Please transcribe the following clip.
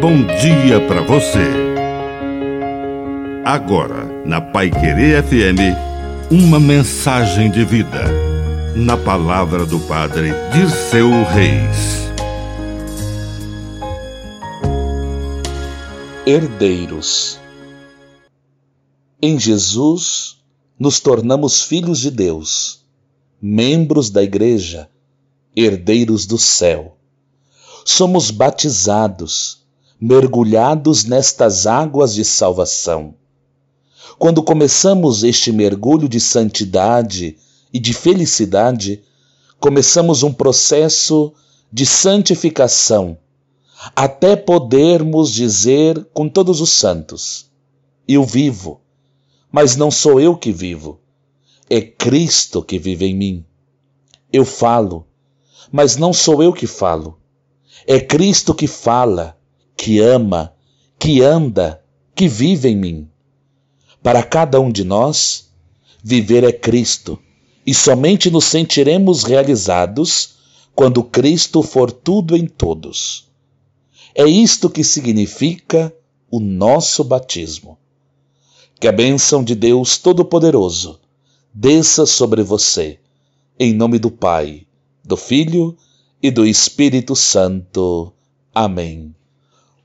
bom dia para você. Agora, na Pai Querer FM, uma mensagem de vida. Na palavra do Padre Dirceu Reis. Herdeiros. Em Jesus, nos tornamos filhos de Deus, membros da Igreja, herdeiros do céu somos batizados, mergulhados nestas águas de salvação. Quando começamos este mergulho de santidade e de felicidade, começamos um processo de santificação, até podermos dizer com todos os santos: Eu vivo, mas não sou eu que vivo, é Cristo que vive em mim. Eu falo, mas não sou eu que falo, é Cristo que fala, que ama, que anda, que vive em mim. Para cada um de nós, viver é Cristo, e somente nos sentiremos realizados quando Cristo for tudo em todos. É isto que significa o nosso batismo. Que a bênção de Deus Todo-Poderoso desça sobre você, em nome do Pai, do Filho e do Espírito Santo. Amém.